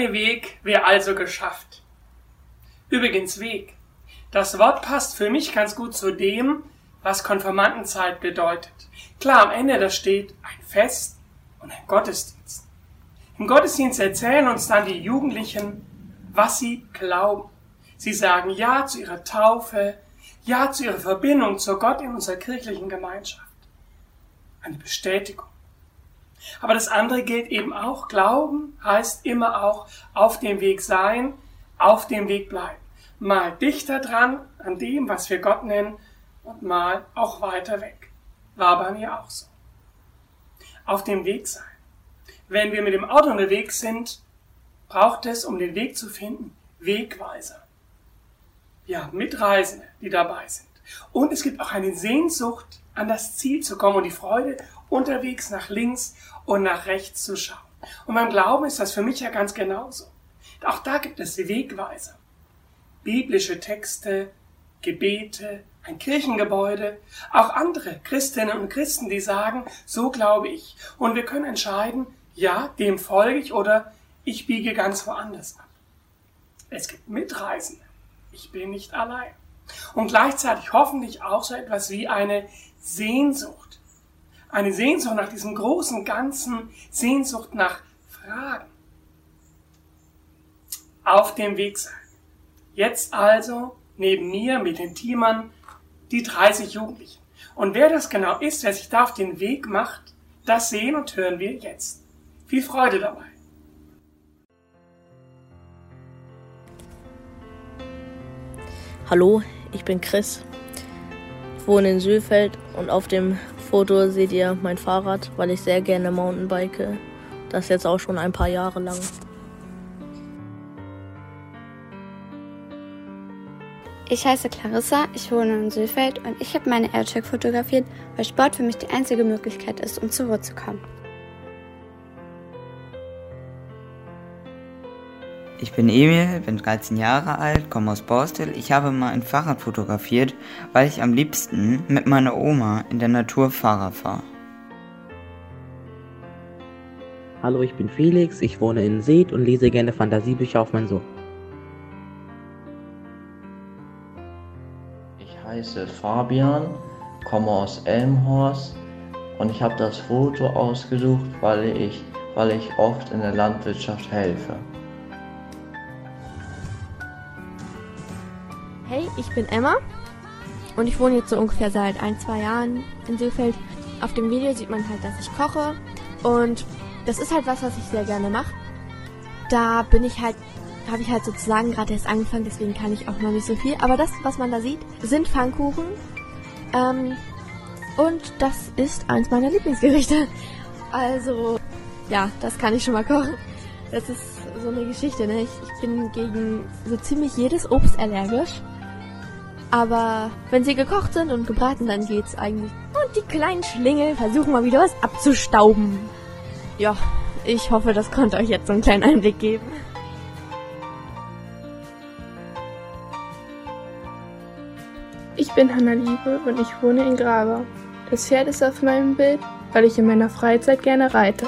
So, der eine Weg wäre also geschafft. Übrigens Weg. Das Wort passt für mich ganz gut zu dem, was Konfirmandenzeit bedeutet. Klar, am Ende da steht ein Fest und ein Gottesdienst. Im Gottesdienst erzählen uns dann die Jugendlichen, was sie glauben. Sie sagen Ja zu ihrer Taufe, Ja zu ihrer Verbindung zu Gott in unserer kirchlichen Gemeinschaft. Eine Bestätigung. Aber das andere gilt eben auch. Glauben heißt immer auch auf dem Weg sein, auf dem Weg bleiben. Mal dichter dran an dem, was wir Gott nennen, und mal auch weiter weg. War bei mir auch so. Auf dem Weg sein. Wenn wir mit dem Auto unterwegs sind, braucht es, um den Weg zu finden, Wegweiser. Haben Mitreisende, die dabei sind. Und es gibt auch eine Sehnsucht, an das Ziel zu kommen und die Freude, unterwegs nach links und nach rechts zu schauen. Und beim Glauben ist das für mich ja ganz genauso. Auch da gibt es Wegweiser. Biblische Texte, Gebete, ein Kirchengebäude, auch andere Christinnen und Christen, die sagen, so glaube ich. Und wir können entscheiden, ja, dem folge ich oder ich biege ganz woanders ab. Es gibt Mitreisende. Ich bin nicht allein. Und gleichzeitig hoffentlich auch so etwas wie eine Sehnsucht. Eine Sehnsucht nach diesem großen Ganzen, Sehnsucht nach Fragen. Auf dem Weg sein. Jetzt also neben mir mit den Teamern die 30 Jugendlichen. Und wer das genau ist, wer sich da auf den Weg macht, das sehen und hören wir jetzt. Viel Freude dabei. Hallo, ich bin Chris. Wohne in Sülfeld und auf dem Foto seht ihr mein Fahrrad, weil ich sehr gerne Mountainbike. Das jetzt auch schon ein paar Jahre lang. Ich heiße Clarissa, ich wohne in Sülfeld und ich habe meine Aircheck fotografiert, weil Sport für mich die einzige Möglichkeit ist, um zur Ruhe zu kommen. Ich bin Emil, bin 13 Jahre alt, komme aus Borstel. Ich habe mal ein Fahrrad fotografiert, weil ich am liebsten mit meiner Oma in der Natur Fahrrad fahre. Hallo, ich bin Felix, ich wohne in Seed und lese gerne Fantasiebücher auf mein Sofa. heiße Fabian, komme aus Elmhorst und ich habe das Foto ausgesucht, weil ich, weil ich oft in der Landwirtschaft helfe. Ich bin Emma und ich wohne jetzt so ungefähr seit ein, zwei Jahren in Seefeld. Auf dem Video sieht man halt, dass ich koche und das ist halt was, was ich sehr gerne mache. Da bin ich halt habe ich halt sozusagen gerade erst angefangen, deswegen kann ich auch noch nicht so viel. Aber das, was man da sieht, sind Pfannkuchen. Ähm, und das ist eins meiner Lieblingsgerichte. Also, ja, das kann ich schon mal kochen. Das ist so eine Geschichte, ne? Ich, ich bin gegen so ziemlich jedes Obst allergisch. Aber wenn sie gekocht sind und gebraten, dann geht's eigentlich. Und die kleinen Schlingel versuchen mal wieder was abzustauben. Ja, ich hoffe, das konnte euch jetzt so einen kleinen Einblick geben. Ich bin Hanna Liebe und ich wohne in Graba. Das Pferd ist auf meinem Bild, weil ich in meiner Freizeit gerne reite.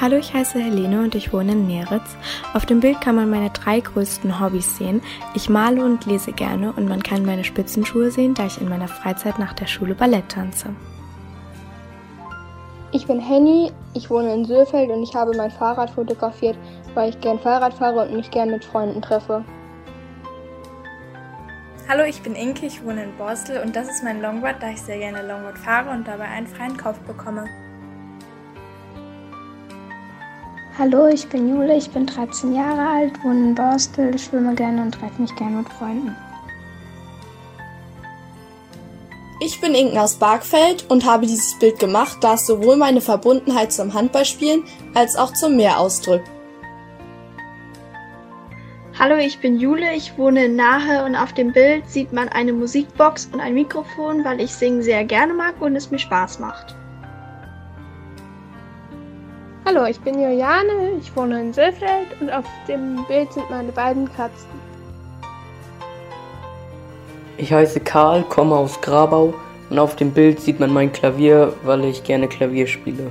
Hallo, ich heiße Helene und ich wohne in Neritz. Auf dem Bild kann man meine drei größten Hobbys sehen. Ich male und lese gerne und man kann meine Spitzenschuhe sehen, da ich in meiner Freizeit nach der Schule Ballett tanze. Ich bin Henny, ich wohne in Sürfeld und ich habe mein Fahrrad fotografiert, weil ich gern Fahrrad fahre und mich gern mit Freunden treffe. Hallo, ich bin Inke, ich wohne in Borstel und das ist mein Longboard, da ich sehr gerne Longboard fahre und dabei einen freien Kopf bekomme. Hallo, ich bin Jule, ich bin 13 Jahre alt, wohne in Borstel, schwimme gerne und treffe mich gerne mit Freunden. Ich bin Inken aus Bargfeld und habe dieses Bild gemacht, da es sowohl meine Verbundenheit zum Handballspielen als auch zum Meer ausdrückt. Hallo, ich bin Jule, ich wohne in Nahe und auf dem Bild sieht man eine Musikbox und ein Mikrofon, weil ich Singen sehr gerne mag und es mir Spaß macht. Hallo, ich bin Juliane, ich wohne in Seefeld und auf dem Bild sind meine beiden Katzen. Ich heiße Karl, komme aus Grabau Und auf dem Bild sieht man mein Klavier, weil ich gerne Klavier spiele.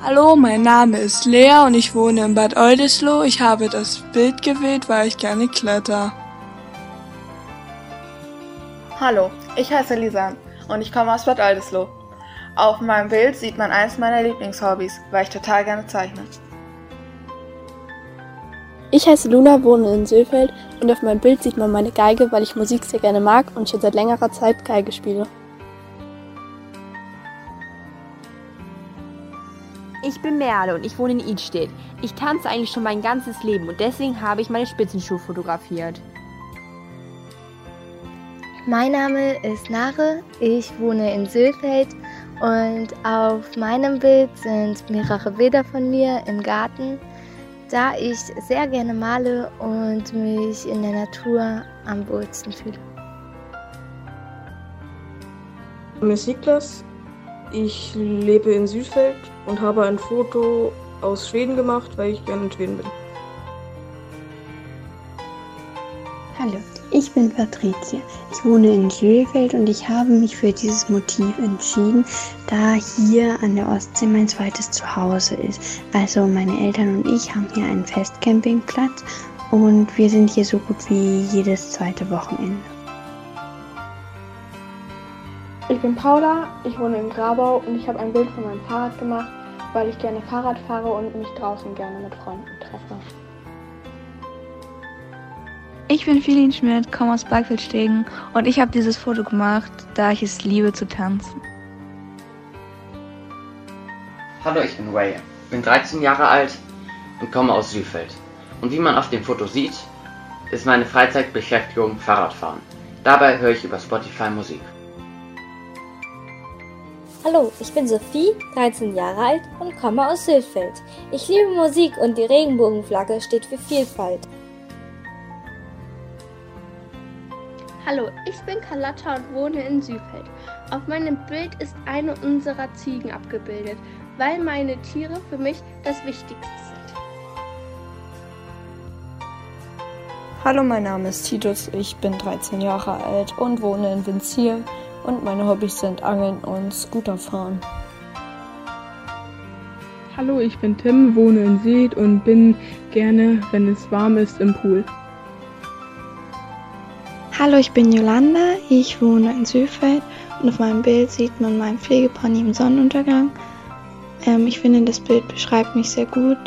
Hallo, mein Name ist Lea und ich wohne in Bad Oldesloe. Ich habe das Bild gewählt, weil ich gerne kletter. Hallo, ich heiße Lisa und ich komme aus Bad Oldesloe. Auf meinem Bild sieht man eines meiner Lieblingshobbys, weil ich total gerne zeichne. Ich heiße Luna, wohne in Seefeld und auf meinem Bild sieht man meine Geige, weil ich Musik sehr gerne mag und schon seit längerer Zeit Geige spiele. Ich bin Merle und ich wohne in Idstedt. Ich tanze eigentlich schon mein ganzes Leben und deswegen habe ich meine Spitzenschuhe fotografiert. Mein Name ist Nare, ich wohne in Sülfeld und auf meinem Bild sind mehrere Bilder von mir im Garten, da ich sehr gerne male und mich in der Natur am wohlsten fühle. Ist Niklas, ich lebe in Südfeld und habe ein Foto aus Schweden gemacht, weil ich gerne in Schweden bin. Ich bin Patricia. Ich wohne in Schönefeld und ich habe mich für dieses Motiv entschieden, da hier an der Ostsee mein zweites Zuhause ist. Also meine Eltern und ich haben hier einen Festcampingplatz und wir sind hier so gut wie jedes zweite Wochenende. Ich bin Paula, ich wohne in Grabau und ich habe ein Bild von meinem Fahrrad gemacht, weil ich gerne Fahrrad fahre und mich draußen gerne mit Freunden treffe. Ich bin Filin Schmidt, komme aus Bergfeldstegen und ich habe dieses Foto gemacht, da ich es liebe zu tanzen. Hallo, ich bin Ray, bin 13 Jahre alt und komme aus Südfeld. Und wie man auf dem Foto sieht, ist meine Freizeitbeschäftigung Fahrradfahren. Dabei höre ich über Spotify Musik. Hallo, ich bin Sophie, 13 Jahre alt und komme aus Südfeld. Ich liebe Musik und die Regenbogenflagge steht für Vielfalt. Hallo, ich bin Carlotta und wohne in Südfeld. Auf meinem Bild ist eine unserer Ziegen abgebildet, weil meine Tiere für mich das Wichtigste sind. Hallo, mein Name ist Titus, ich bin 13 Jahre alt und wohne in Winzier und meine Hobbys sind Angeln und Scooterfahren. Hallo, ich bin Tim, wohne in Seed und bin gerne, wenn es warm ist, im Pool. Hallo, ich bin Yolanda, ich wohne in Südfeld und auf meinem Bild sieht man meinen Pflegepony im Sonnenuntergang. Ähm, ich finde, das Bild beschreibt mich sehr gut,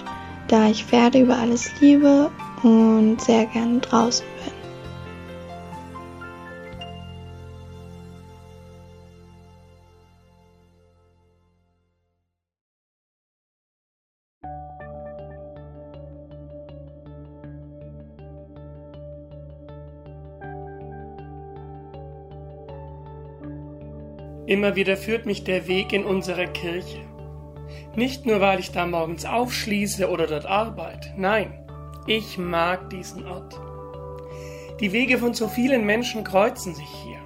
da ich Pferde über alles liebe und sehr gerne draußen Immer wieder führt mich der Weg in unsere Kirche. Nicht nur, weil ich da morgens aufschließe oder dort arbeite. Nein, ich mag diesen Ort. Die Wege von so vielen Menschen kreuzen sich hier.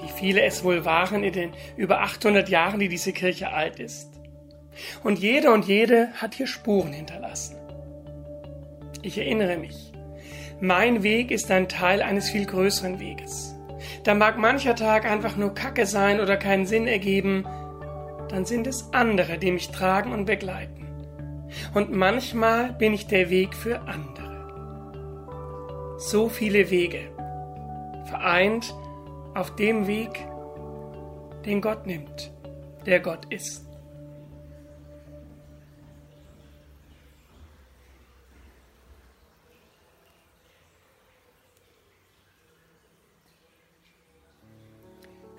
Wie viele es wohl waren in den über 800 Jahren, die diese Kirche alt ist. Und jeder und jede hat hier Spuren hinterlassen. Ich erinnere mich, mein Weg ist ein Teil eines viel größeren Weges. Da mag mancher Tag einfach nur Kacke sein oder keinen Sinn ergeben, dann sind es andere, die mich tragen und begleiten. Und manchmal bin ich der Weg für andere. So viele Wege, vereint auf dem Weg, den Gott nimmt, der Gott ist.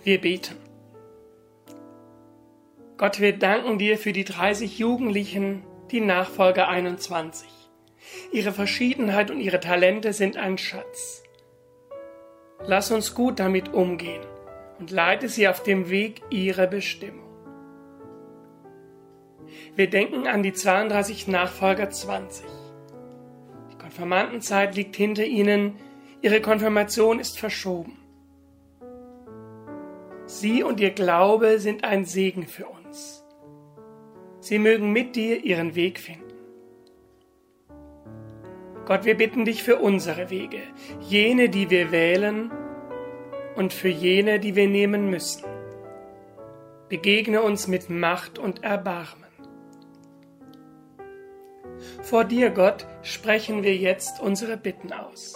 Wir beten. Gott, wir danken dir für die 30 Jugendlichen, die Nachfolger 21. Ihre Verschiedenheit und ihre Talente sind ein Schatz. Lass uns gut damit umgehen und leite sie auf dem Weg ihrer Bestimmung. Wir denken an die 32 Nachfolger 20. Die Konfirmandenzeit liegt hinter ihnen, ihre Konfirmation ist verschoben. Sie und ihr Glaube sind ein Segen für uns. Sie mögen mit dir ihren Weg finden. Gott, wir bitten dich für unsere Wege, jene, die wir wählen und für jene, die wir nehmen müssen. Begegne uns mit Macht und Erbarmen. Vor dir, Gott, sprechen wir jetzt unsere Bitten aus.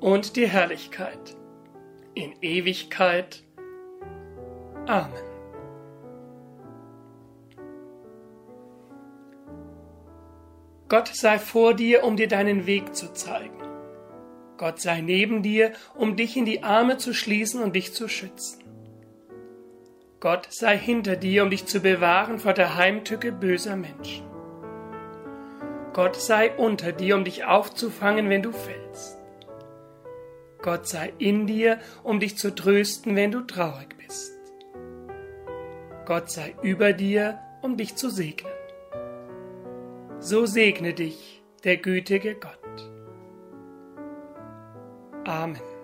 und die Herrlichkeit in Ewigkeit. Amen. Gott sei vor dir, um dir deinen Weg zu zeigen. Gott sei neben dir, um dich in die Arme zu schließen und dich zu schützen. Gott sei hinter dir, um dich zu bewahren vor der Heimtücke böser Menschen. Gott sei unter dir, um dich aufzufangen, wenn du fällst. Gott sei in dir, um dich zu trösten, wenn du traurig bist. Gott sei über dir, um dich zu segnen. So segne dich der gütige Gott. Amen.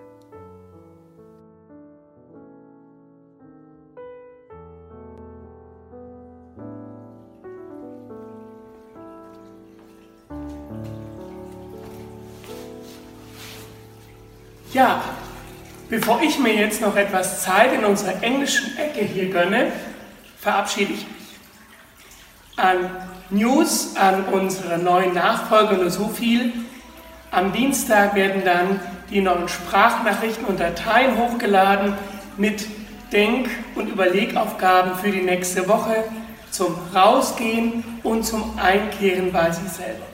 Ja, bevor ich mir jetzt noch etwas Zeit in unserer englischen Ecke hier gönne, verabschiede ich mich. An News, an unsere neuen Nachfolger nur so viel. Am Dienstag werden dann die neuen Sprachnachrichten und Dateien hochgeladen mit Denk- und Überlegaufgaben für die nächste Woche zum Rausgehen und zum Einkehren bei sich selber.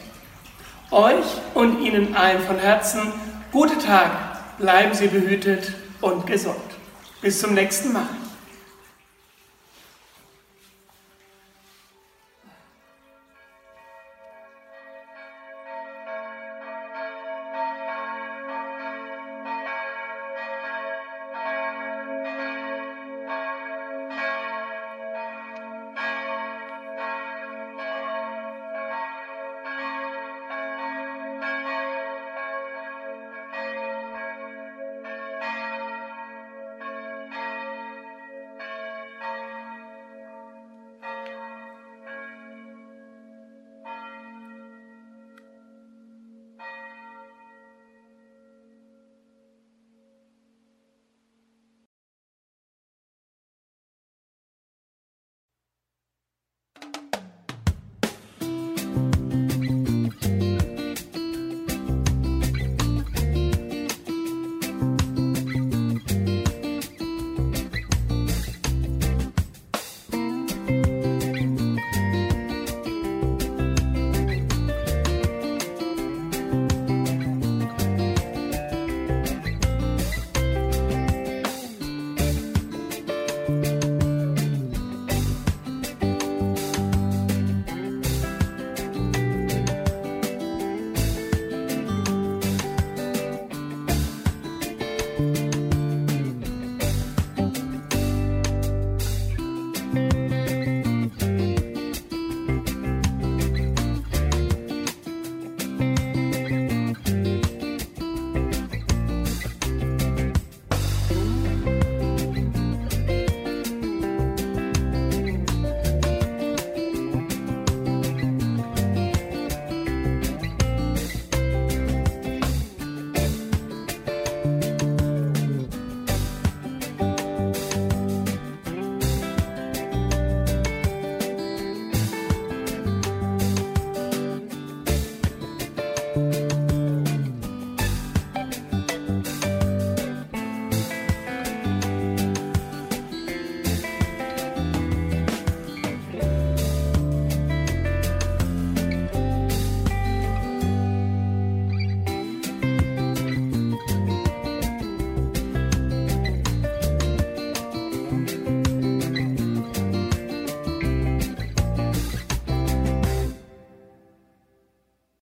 Euch und Ihnen allen von Herzen gute Tage, bleiben Sie behütet und gesund. Bis zum nächsten Mal.